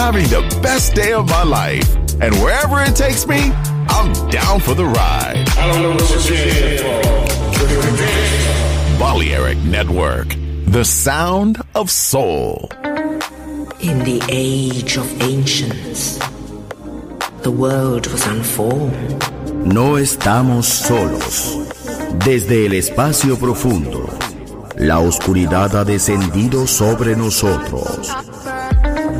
having the best day of my life. And wherever it takes me, I'm down for the ride. I don't know what you're here for. Balearic Network, the sound of soul. In the age of ancients, the world was unformed. No estamos solos. Desde el espacio profundo, la oscuridad ha descendido sobre nosotros.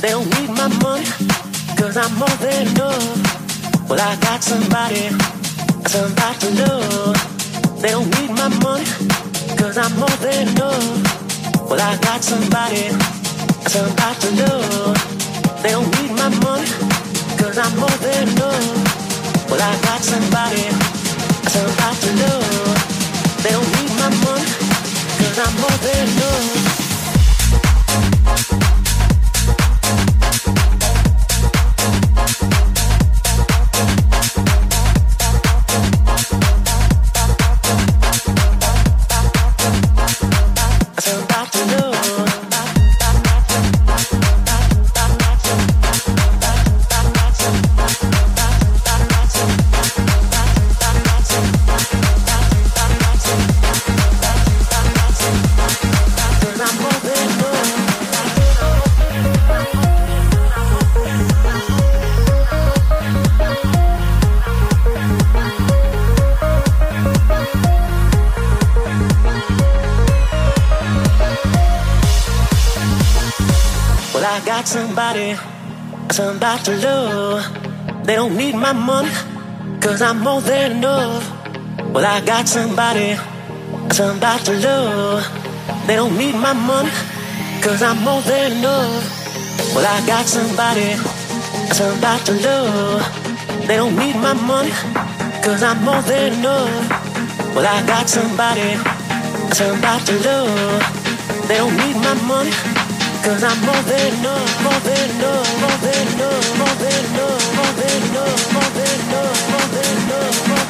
They don't need my money, cause I'm more than enough. Well, I got somebody, somebody to love They don't need my money cuz I'm more than enough Well, I got somebody somebody to love. They'll need my money, 'cause I'm more than enough Well, I got somebody somebody to love. They don't need my money, cause I'm more than enough. Well, I got somebody, somebody to love. They don't need my money, cause I'm more than enough. Well, I got somebody, somebody to love. They don't need my money. Cause I'm more than enough, more than enough, more than enough, more than enough, more than enough, more than enough, more than enough, more than enough,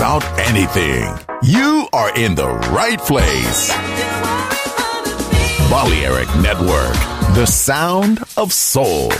About anything. You are in the right place. Balearic Network, the sound of soul.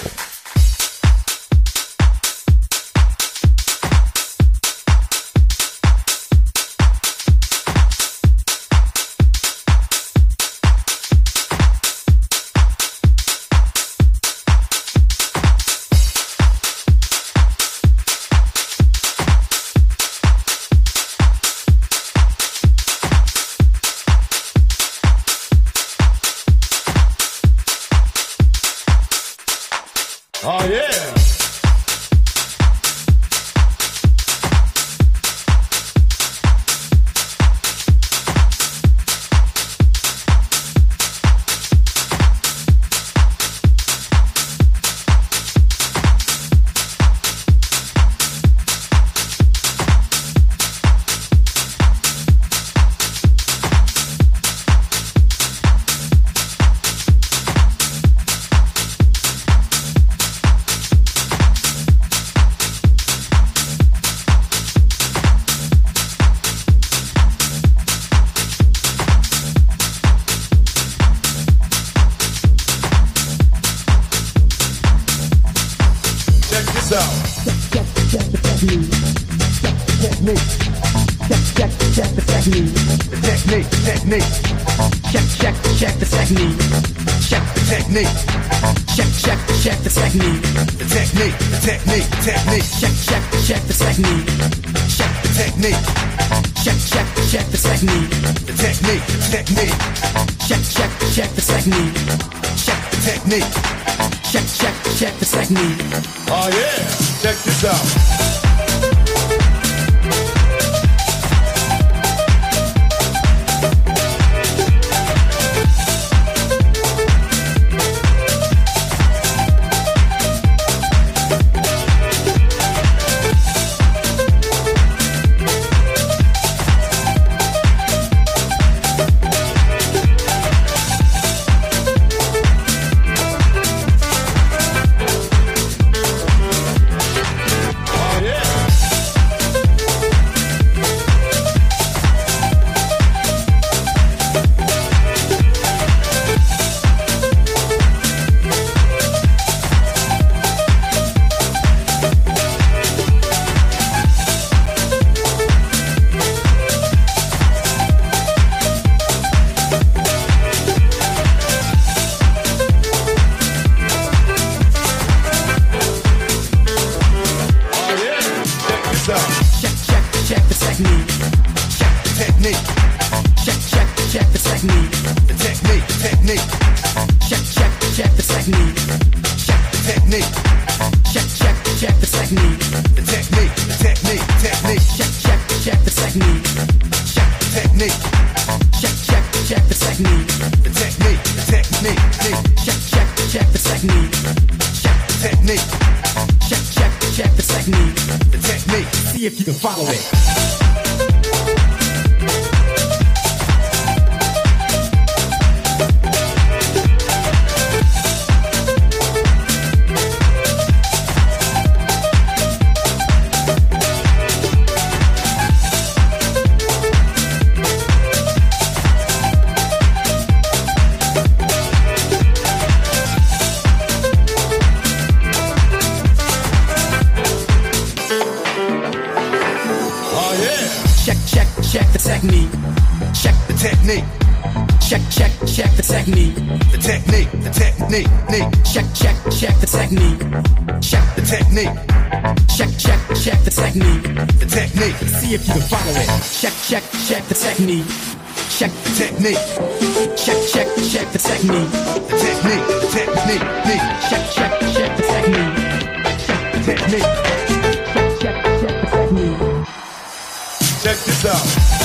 Check, check, check the technique. Check the technique. Check, check, check the technique. The technique, the technique. Check, check, check the technique. Check the technique. Check, check, check the technique. The technique. See if you can follow it. Check, check, check the technique. Check the technique. Check, check, check the technique. The technique, the technique, technique. Check, check, check the technique. Check the technique. It's this out.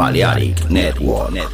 Balearic Network.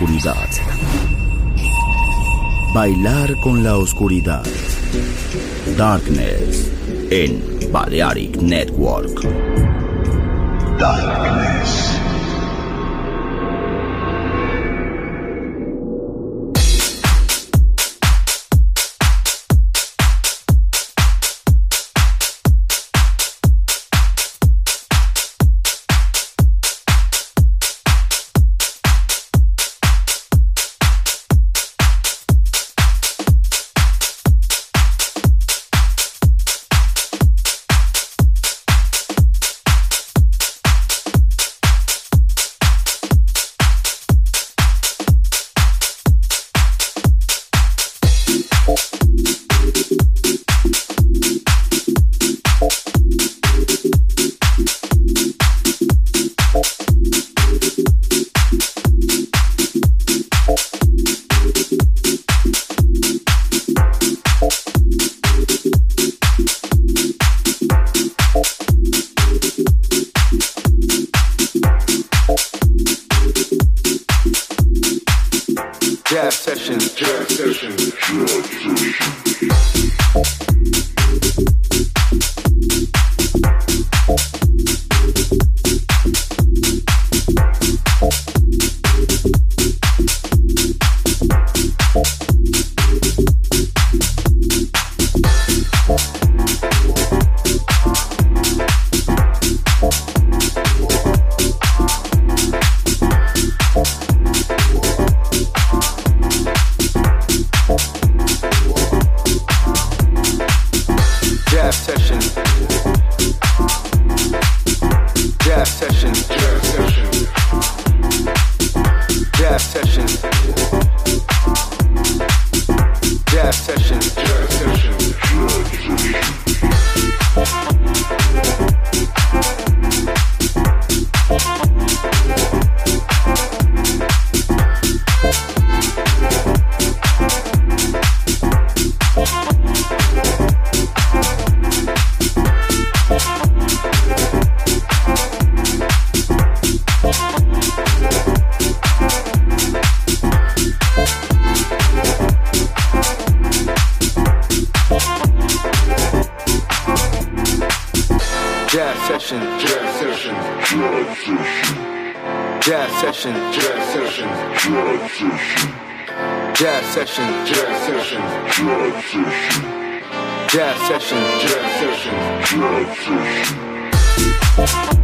oscuridad. Bailar con la oscuridad. Darkness en Balearic Network. Darkness. session. Session. session. Jam session. Jam session.